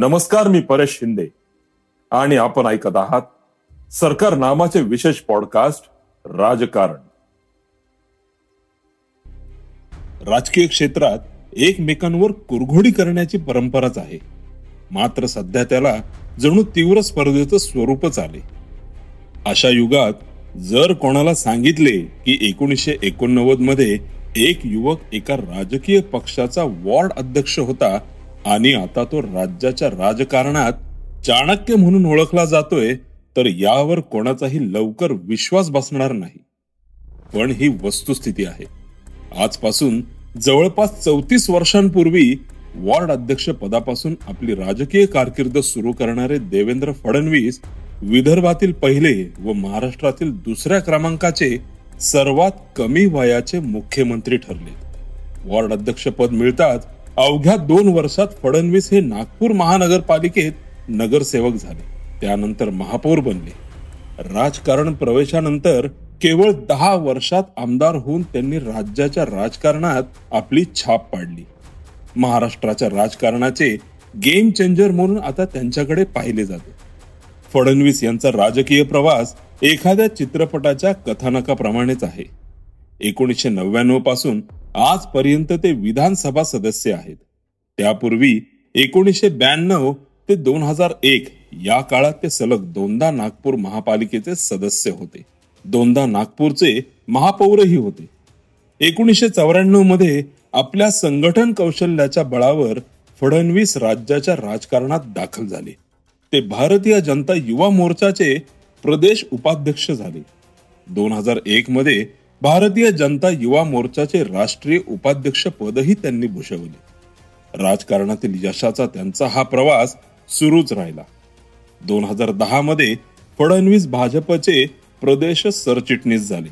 नमस्कार मी परेश शिंदे. आणि आपण ऐकत आहात सरकार नामाचे विशेष पॉडकास्ट राजकारण. राजकीय क्षेत्रात एकमेकांवर कुरघोडी करण्याची परंपराच आहे. मात्र सध्या त्याला जणू तीव्र स्पर्धेचं स्वरूपच आले. अशा युगात जर कोणाला सांगितले की एकोणीसशे एकोणनव्वदमध्ये एक युवक एका राजकीय पक्षाचा वॉर्ड अध्यक्ष होता आणि आता तो राज्याच्या राजकारणात चाणक्य म्हणून ओळखला जातोय तर यावर कोणाचाही लवकर विश्वास बसणार नाही. पण ही वस्तुस्थिती आहे. आजपासून जवळपास चौतीस वर्षांपूर्वी वॉर्ड अध्यक्ष पदापासून आपली राजकीय कारकीर्द सुरू करणारे देवेंद्र फडणवीस विदर्भातील पहिले व महाराष्ट्रातील दुसऱ्या क्रमांकाचे सर्वात कमी वयाचे मुख्यमंत्री ठरले. वॉर्ड अध्यक्ष पद मिळताच अवघ्या दोन वर्षात फडणवीस हे नागपूर महानगरपालिकेत नगरसेवक झाले. त्यानंतर महापौर बनले. राजकारण प्रवेशानंतर केवळ दहा वर्षात आमदार होऊन त्यांनी राज्याच्या राजकारणात आपली छाप पाडली. महाराष्ट्राच्या राजकारणाचे गेम चेंजर म्हणून आता त्यांच्याकडे पाहिले जाते. फडणवीस यांचा राजकीय प्रवास एखाद्या चित्रपटाच्या कथानकाप्रमाणेच आहे. एकोणीसशे नव्याण्णवपासून आजपर्यंत ते विधानसभा सदस्य आहेत. त्यापूर्वी एकोणीसशे ब्याण्णव ते दोन हजार एक या काळात ते सलग दोनदा नागपूर महापालिकेचे सदस्य होते. दोनदा नागपूरचे महापौरही होते. एकोणीसशे चौऱ्याण्णवमध्ये आपल्या संघटन कौशल्याच्या बळावर फडणवीस राज्याच्या राजकारणात दाखल झाले. ते भारतीय जनता युवा मोर्चाचे प्रदेश उपाध्यक्ष झाले. दोन हजार एक मध्ये भारतीय जनता युवा मोर्चाचे राष्ट्रीय उपाध्यक्ष पदही त्यांनी भूषवले. राजकारणातील यशाचा त्यांचा हा प्रवास सुरूच राहिला. दोन हजार दहा मध्ये फडणवीस भाजपचे प्रदेश सरचिटणीस झाले.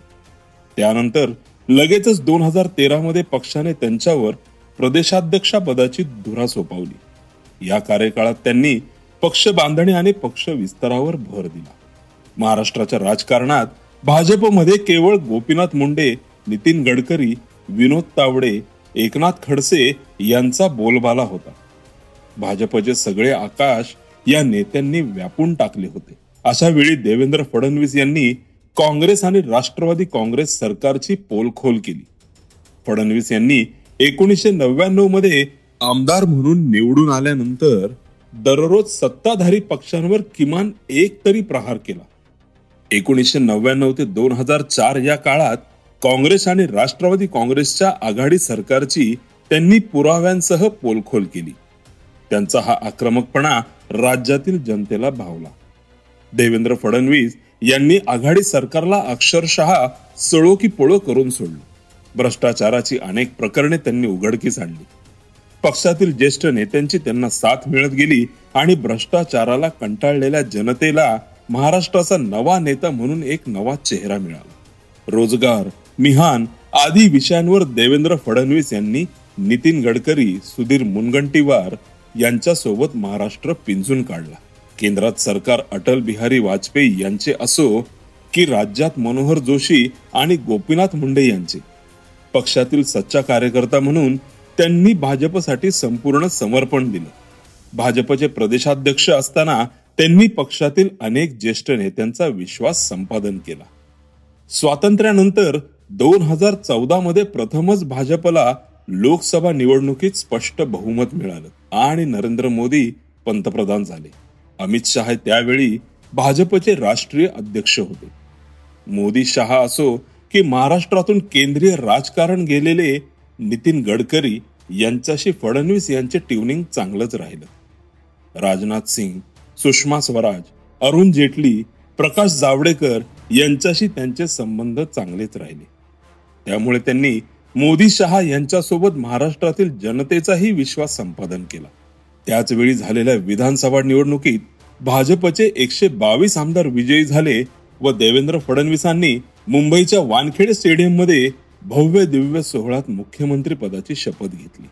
त्यानंतर लगेचच दोन हजार तेरा मध्ये पक्षाने त्यांच्यावर प्रदेशाध्यक्षापदाची धुरा सोपवली. या कार्यकाळात त्यांनी पक्ष बांधणी आणि पक्ष विस्तारावर भर दिला. महाराष्ट्राच्या राजकारणात भाजपमध्ये केवळ गोपीनाथ मुंडे नितीन गडकरी विनोद तावडे एकनाथ खडसे यांचा बोलबाला होता. भाजपचे सगळे आकाश या नेत्यांनी व्यापून टाकले होते. अशा वेळी देवेंद्र फडणवीस यांनी काँग्रेस आणि राष्ट्रवादी काँग्रेस सरकारची पोलखोल केली. फडणवीस यांनी एकोणीसशे नव्याण्णवमध्ये आमदार म्हणून निवडून आल्यानंतर दररोज सत्ताधारी पक्षांवर किमान एक तरी प्रहार केला. एकोणीसशे नव्याण्णव ते दोन हजार चार या काळात काँग्रेस आणि राष्ट्रवादी काँग्रेसच्या आघाडी सरकारची त्यांनी पुराव्यांसह पोलखोल केली. त्यांचा हा आक्रमकपणा राज्यातील जनतेला भावला. देवेंद्र फडणवीस यांनी आघाडी सरकारला अक्षरशः सळो की पोळो करून सोडलं. भ्रष्टाचाराची अनेक प्रकरणे त्यांनी उघडकीस आणली. पक्षातील ज्येष्ठ नेत्यांची त्यांना साथ मिळत गेली आणि भ्रष्टाचाराला कंटाळलेल्या जनतेला महाराष्ट्राचा नवा नेता म्हणून एक नवा चेहरा मिळाला. रोजगार मिहान आदी विषयांवर देवेंद्र फडणवीस यांनी नितीन गडकरी सुधीर मुनगंटीवार यांच्यासोबत महाराष्ट्र पिंजून काढला. केंद्रात सरकार अटल बिहारी वाजपेयी यांचे असो की राज्यात मनोहर जोशी आणि गोपीनाथ मुंडे यांचे. पक्षातील सच्चा कार्यकर्ता म्हणून त्यांनी भाजपसाठी संपूर्ण समर्पण दिलं. भाजपचे प्रदेशाध्यक्ष असताना त्यांनी पक्षातील अनेक ज्येष्ठ नेत्यांचा विश्वास संपादन केला. स्वातंत्र्यानंतर दोन हजार चौदा मध्ये प्रथमच भाजपला लोकसभा निवडणुकीत स्पष्ट बहुमत मिळालं आणि नरेंद्र मोदी पंतप्रधान झाले. अमित शहा त्यावेळी भाजपचे राष्ट्रीय अध्यक्ष होते. मोदी शहा असो की महाराष्ट्रातून केंद्रीय राजकारण गेलेले नितीन गडकरी यांच्याशी फडणवीस यांचे ट्युनिंग चांगलंच राहिलं. राजनाथ सिंग सुषमा स्वराज अरुण जेटली प्रकाश जावडेकर यांच्याशी त्यांचे संबंध चांगलेच राहिले. त्यामुळे त्यांनी मोदी शहा यांच्यासोबत महाराष्ट्रातील जनतेचाही विश्वास संपादन केला. त्याचवेळी झालेल्या विधानसभा निवडणुकीत भाजपचे एकशे बावीस आमदार विजयी झाले व देवेंद्र फडणवीसांनी मुंबईच्या वानखेडे स्टेडियममध्ये भव्य दिव्य सोहळ्यात मुख्यमंत्री पदाची शपथ घेतली.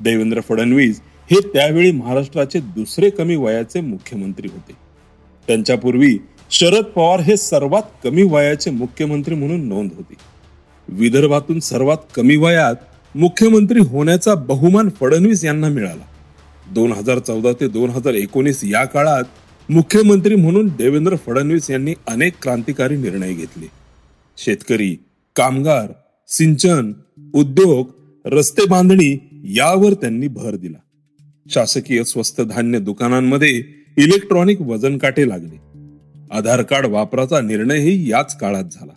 देवेंद्र फडणवीस हे त्यावेळी महाराष्ट्राचे दुसरे कमी वयाचे मुख्यमंत्री होते. त्यांच्यापूर्वी शरद पवार हे सर्वात कमी वयाचे मुख्यमंत्री म्हणून नोंद होती. विदर्भातून सर्वात कमी वयात मुख्यमंत्री होण्याचा बहुमान फडणवीस यांना मिळाला. दोन हजार चौदा ते दोन हजार एकोणीस या काळात मुख्यमंत्री म्हणून देवेंद्र फडणवीस यांनी अनेक क्रांतिकारी निर्णय घेतले. शेतकरी कामगार सिंचन उद्योग रस्ते बांधणी यावर त्यांनी भर दिला. शासकीय स्वस्त धान्य दुकानांमध्ये इलेक्ट्रॉनिक वजन काटे लागले. आधार कार्ड वापराचा निर्णयही याच काळात झाला.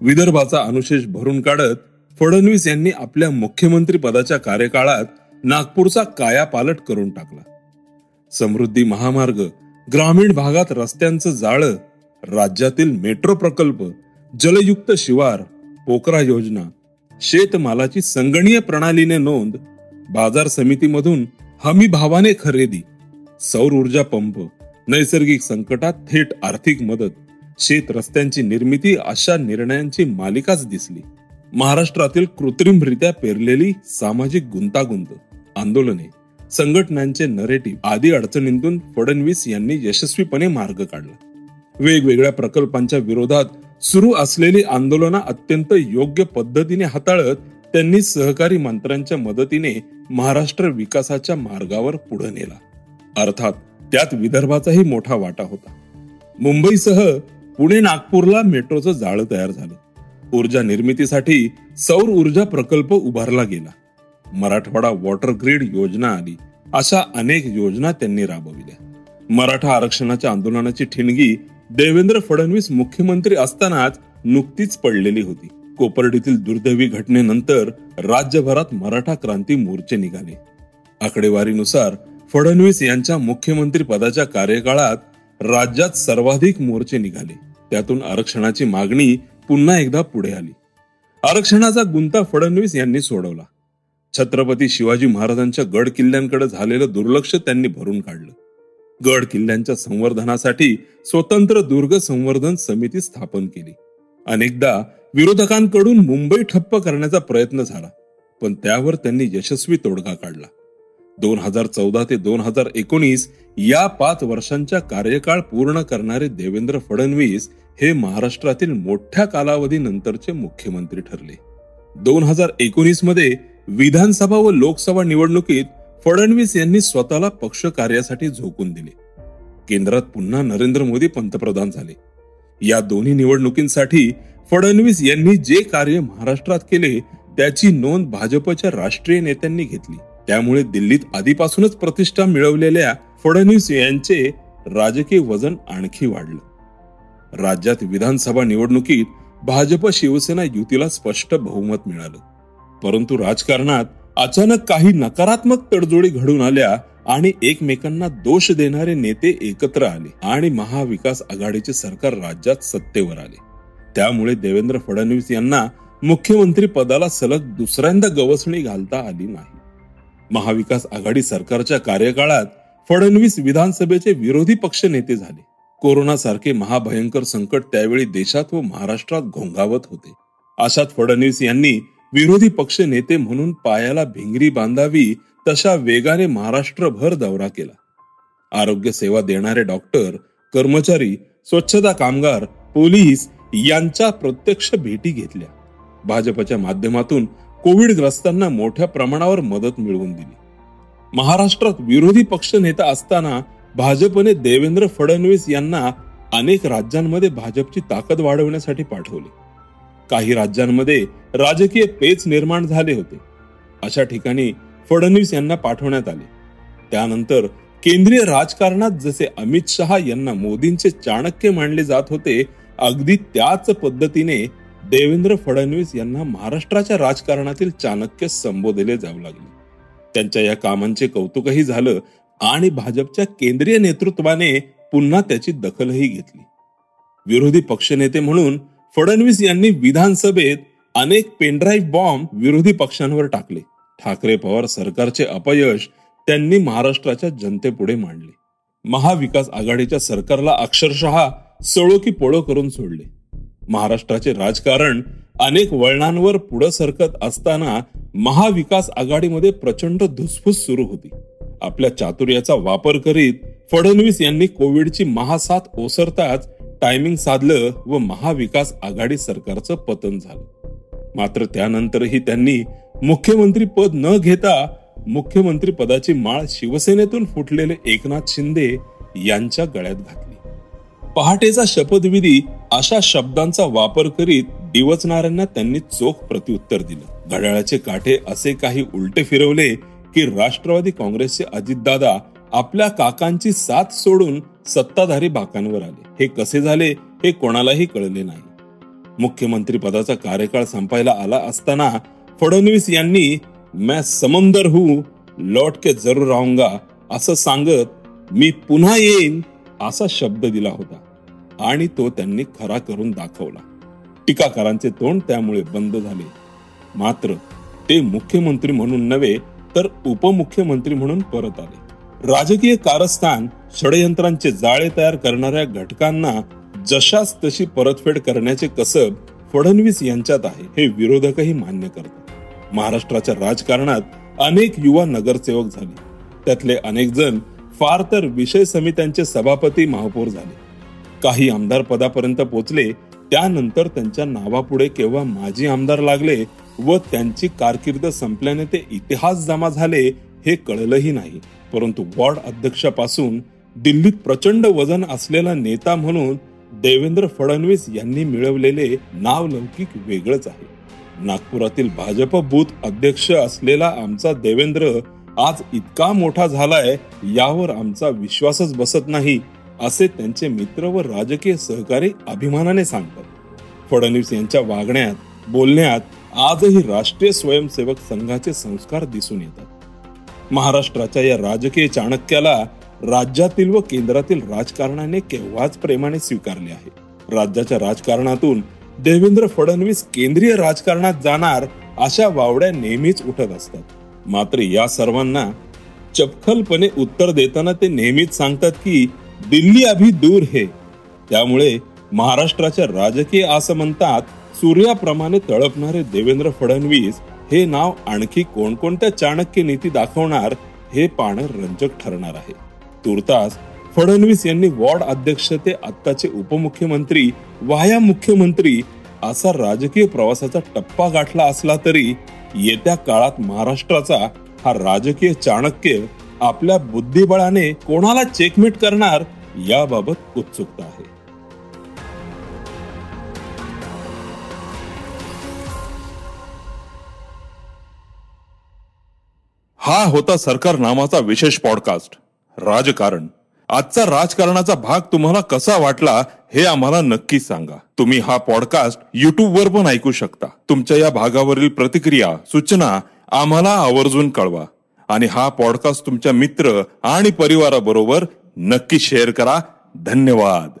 विदर्भाचा अनुशेष भरून काढत फडणवीस यांनी आपल्या मुख्यमंत्री पदाच्या कार्यकाळात नागपूरचा कायापालट करून टाकला. समृद्धी महामार्ग ग्रामीण भागात रस्त्यांचं जाळं राज्यातील मेट्रो प्रकल्प जलयुक्त शिवार पोकरा योजना शेतमालाची संगणीय प्रणालीने नोंद बाजार समितीमधून हमी भावाने खरेदी सौर ऊर्जा पंप नैसर्गिक संकटात थेट आर्थिक मदत शेत रस्त्यांची निर्मिती अशा निर्णयांची मालिकाच दिसली. महाराष्ट्रातील कृत्रिमरित्या पेरलेली सामाजिक गुंतागुंत आंदोलने संघटनांचे नरेटिव्ह आदी अडचणींतून फडणवीस यांनी यशस्वीपणे मार्ग काढला. वेगवेगळ्या प्रकल्पांच्या विरोधात सुरू असलेली आंदोलनं अत्यंत योग्य पद्धतीने हाताळत त्यांनी सहकारी मंत्र्यांच्या मदतीने महाराष्ट्र विकासाच्या मार्गावर पुढे नेला. अर्थात त्यात विदर्भाचाही मोठा वाटा होता. मुंबईसह पुणे नागपूरला मेट्रोचं जाळं तयार झालं. ऊर्जा निर्मितीसाठी सौर ऊर्जा प्रकल्प उभारला गेला. मराठवाडा वॉटर ग्रीड योजना आली. अशा अनेक योजना त्यांनी राबविल्या. मराठा आरक्षणाच्या आंदोलनाची ठिणगी देवेंद्र फडणवीस मुख्यमंत्री असतानाच नुकतीच पडलेली होती. कोपर्डीतील दुर्दैवी घटनेनंतर राज्यभरात मराठा क्रांती मोर्चे निघाले. आकडेवारीनुसार फडणवीस यांच्या मुख्यमंत्री पदाच्या कार्यकाळात राज्यात सर्वाधिक मोर्चे निघाले. त्यातून आरक्षणाची मागणी पुन्हा एकदा पुढे आली. आरक्षणाचा गुंता फडणवीस यांनी सोडवला. छत्रपती शिवाजी महाराजांच्या गड किल्ल्यांकडे झालेलं दुर्लक्ष त्यांनी भरून काढलं. गड किल्ल्यांच्या संवर्धनासाठी स्वतंत्र दुर्ग संवर्धन समिती स्थापन केली. अनेकदा विरोधकांकडून मुंबई ठप्प करण्याचा प्रयत्न झाला पण त्यावर त्यांनी यशस्वी तोडगा काढला. दोन हजार चौदा ते दोन हजार एकोणीस या पाच वर्षांच्या कार्यकाळ पूर्ण करणारे देवेंद्र फडणवीस हे महाराष्ट्रातील मोठ्या कालावधीनंतरचे मुख्यमंत्री ठरले. दोन हजार एकोणीसमध्ये विधानसभा व लोकसभा निवडणुकीत फडणवीस यांनी स्वतःला पक्ष कार्यासाठी झोकून दिले. केंद्रात पुन्हा नरेंद्र मोदी पंतप्रधान झाले. या दोन्ही निवडणुकींसाठी फडणवीस यांनी जे कार्य महाराष्ट्रात केले त्याची नोंद भाजपच्या राष्ट्रीय नेत्यांनी घेतली. त्यामुळे दिल्लीत आधीपासूनच प्रतिष्ठा मिळवलेल्या फडणवीस यांचे राजकीय वजन आणखी वाढलं. राज्यात विधानसभा निवडणुकीत भाजप शिवसेना युतीला स्पष्ट बहुमत मिळालं. परंतु राजकारणात अचानक काही नकारात्मक तडजोडी घडून आल्या आणि एकमेकांना दोष देणारे नेते एकत्र आले आणि महाविकास आघाडीचे सरकार राज्यात सत्तेवर आले. त्यामुळे देवेंद्र फडणवीस यांना मुख्यमंत्री पदाला सलग दुसऱ्यांदा गवसणी घालता आली नाही. महाविकास आघाडी सरकारच्या कार्यकाळात फडणवीस विधानसभेचे विरोधी पक्ष नेते झाले. कोरोना सारखे महाभयंकर संकट त्यावेळी देशात व महाराष्ट्रात घोंगावत होते. अशात फडणवीस यांनी विरोधी पक्ष नेते म्हणून पायाला भिंगरी बांधावी तशा वेगाने महाराष्ट्रभर दौरा केला. आरोग्य सेवा देणारे डॉक्टर कर्मचारी स्वच्छता कामगार पोलीस यांच्या प्रत्यक्ष भेटी घेतल्या. भाजपच्या माध्यमातून कोविडग्रस्तांना मोठ्या प्रमाणावर मदत मिळवून दिली. महाराष्ट्रात विरोधी पक्ष नेता असताना भाजपने देवेंद्र फडणवीस यांना अनेक राज्यांमध्ये भाजपची ताकद वाढवण्यासाठी पाठवले. काही राज्यांमध्ये राजकीय पेच निर्माण झाले होते. अशा ठिकाणी फडणवीस यांना पाठवण्यात आले. त्यानंतर केंद्रीय राजकारणात जसे अमित शहा यांना मोदींचे चाणक्य मानले जात होते अगदी त्याच पद्धतीने देवेंद्र फडणवीस यांना महाराष्ट्राच्या राजकारणातील चाणक्य संबोधले जाऊ लागले. त्यांच्या या कामांचे कौतुकही झालं आणि भाजपच्या केंद्रीय नेतृत्वाने पुन्हा त्याची दखलही घेतली. विरोधी पक्षनेते म्हणून फडणवीस यांनी विधानसभेत अनेक पेनड्राईव्ह बॉम्ब विरोधी पक्षांवर टाकले. ठाकरे पवार सरकारचे अपयश त्यांनी महाराष्ट्राच्या जनतेपुढे मांडले. महाविकास आघाडीच्या सरकारला अक्षरशः सळो की पोळो करून सोडले. महाराष्ट्राचे राजकारण अनेक वळणांवर पुढे सरकत असताना महाविकास आघाडीमध्ये प्रचंड धुसफूस सुरू होती. आपल्या चातुर्याचा वापर करीत फडणवीस यांनी कोविडची महासाथ ओसरताच टायमिंग साधलं व महाविकास आघाडी सरकारचं पतन झालं. मात्र त्यानंतरही त्यांनी मुख्यमंत्री पद न घेता मुख्यमंत्री पदाची माळ शिवसेनेतून फुटलेले एकनाथ शिंदे यांच्या गळ्यात घातली. पहाटेचा शपथविधी अशा शब्दांचा वापर करीत डिवचणाऱ्यांना त्यांनी चोख प्रत्युत्तर दिलं. घड्याळाचे काठे असे काही उलटे फिरवले की राष्ट्रवादी काँग्रेसचे अजितदादा आपल्या काकांची साथ सोडून सत्ताधारी बाकांवर आले. हे कसे झाले हे कोणालाही कळले नाही. मुख्यमंत्री पदाचा कार्यकाळ संपायला आला असताना फडणवीस यांनी मैं समंदर हूं लौट के जरूर राहूंगा असं सांगत मी पुन्हा येईन असा शब्द दिला होता. आणि तो त्यांनी खरा करून दाखवला. टीकाकारांचे तोंड त्यामुळे बंद झाले. मात्र ते मुख्यमंत्री म्हणून नव्हे तर उपमुख्यमंत्री म्हणून परत आले. राजकीय कारस्थान षडयंत्रांचे जाळे तयार करणाऱ्या घटकांना जशास तशी परतफेड करण्याचे कसब फडणवीस यांच्यात आहे हे विरोधकही मान्य करतात. महाराष्ट्राच्या राजकारणात अनेक युवा नगरसेवक झाले. त्यातले अनेक जण फार तर विषय समित्यांचे सभापती महापौर झाले. काही आमदार पदापर्यंत पोचले त्यानंतर त्यांच्या नावापुढे केव्हा माजी आमदार लागले व त्यांची कारकीर्द संपल्याने ते इतिहास जमा झाले हे कळलंही नाही. परंतु वॉर्ड अध्यक्षापासून दिल्लीत प्रचंड वजन असलेला नेता म्हणून देवेंद्र फडणवीस यांनी मिळवलेले नावलौकिक वेगळंच आहे. नागपुरातील भाजप बूथ अध्यक्ष असलेला आमचा देवेंद्र आज इतका मोठा झालाय यावर आमचा विश्वासच बसत नाही असे त्यांचे मित्र व राजकीय सहकारी अभिमानाने सांगतात. फडणवीस यांच्या वागण्यात बोलण्यात आजही राष्ट्रीय स्वयंसेवक संघाचे संस्कार दिसून येतात. महाराष्ट्राच्या या राजकीय चाणक्याला राज्यातील व केंद्रातील राजकारणाने केव्हाच प्रेमाने स्वीकारले आहे. राज्याच्या राजकारणातून देवेंद्र फडणवीस केंद्रीय राजकारणात जाणार अशा वावड्या नेहमीच उठत असतात. मात्र या सर्वांना चपखलपणे उत्तर देताना ते नेहमीच सांगतात की दिल्ली अभी दूर हे. त्यामुळे महाराष्ट्राच्या राजकीय आसमंतात सूर्याप्रमाणे तळपणारे देवेंद्र फडणवीस हे नाव आणखी कोणकोणत्या चाणक्य नीती दाखवणार हे पाहणं रंजक ठरणार आहे. तुर्तास फडणवीस यांनी वॉर्ड अध्यक्ष ते आत्ताचे उपमुख्यमंत्री वाया मुख्यमंत्री असा राजकीय प्रवासाचा टप्पा गाठला असला तरी येत्या काळात महाराष्ट्राचा हा राजकीय चाणक्य आपल्या बुद्धिबळाने कोणाला चेकमेट करणार याबाबत उत्सुकता आहे. हा होता सरकार नामाचा विशेष पॉडकास्ट राजकारण. आजचा राजकारणाचा भाग तुम्हाला कसा वाटला हे आम्हाला नक्की सांगा. तुम्ही हा पॉडकास्ट युट्यूब वर पण ऐकू शकता. तुमच्या या भागावरील प्रतिक्रिया सूचना आम्हाला आवर्जून कळवा. आणि हा पॉडकास्ट तुमच्या मित्र आणि परिवाराबरोबर नक्की शेअर करा. धन्यवाद.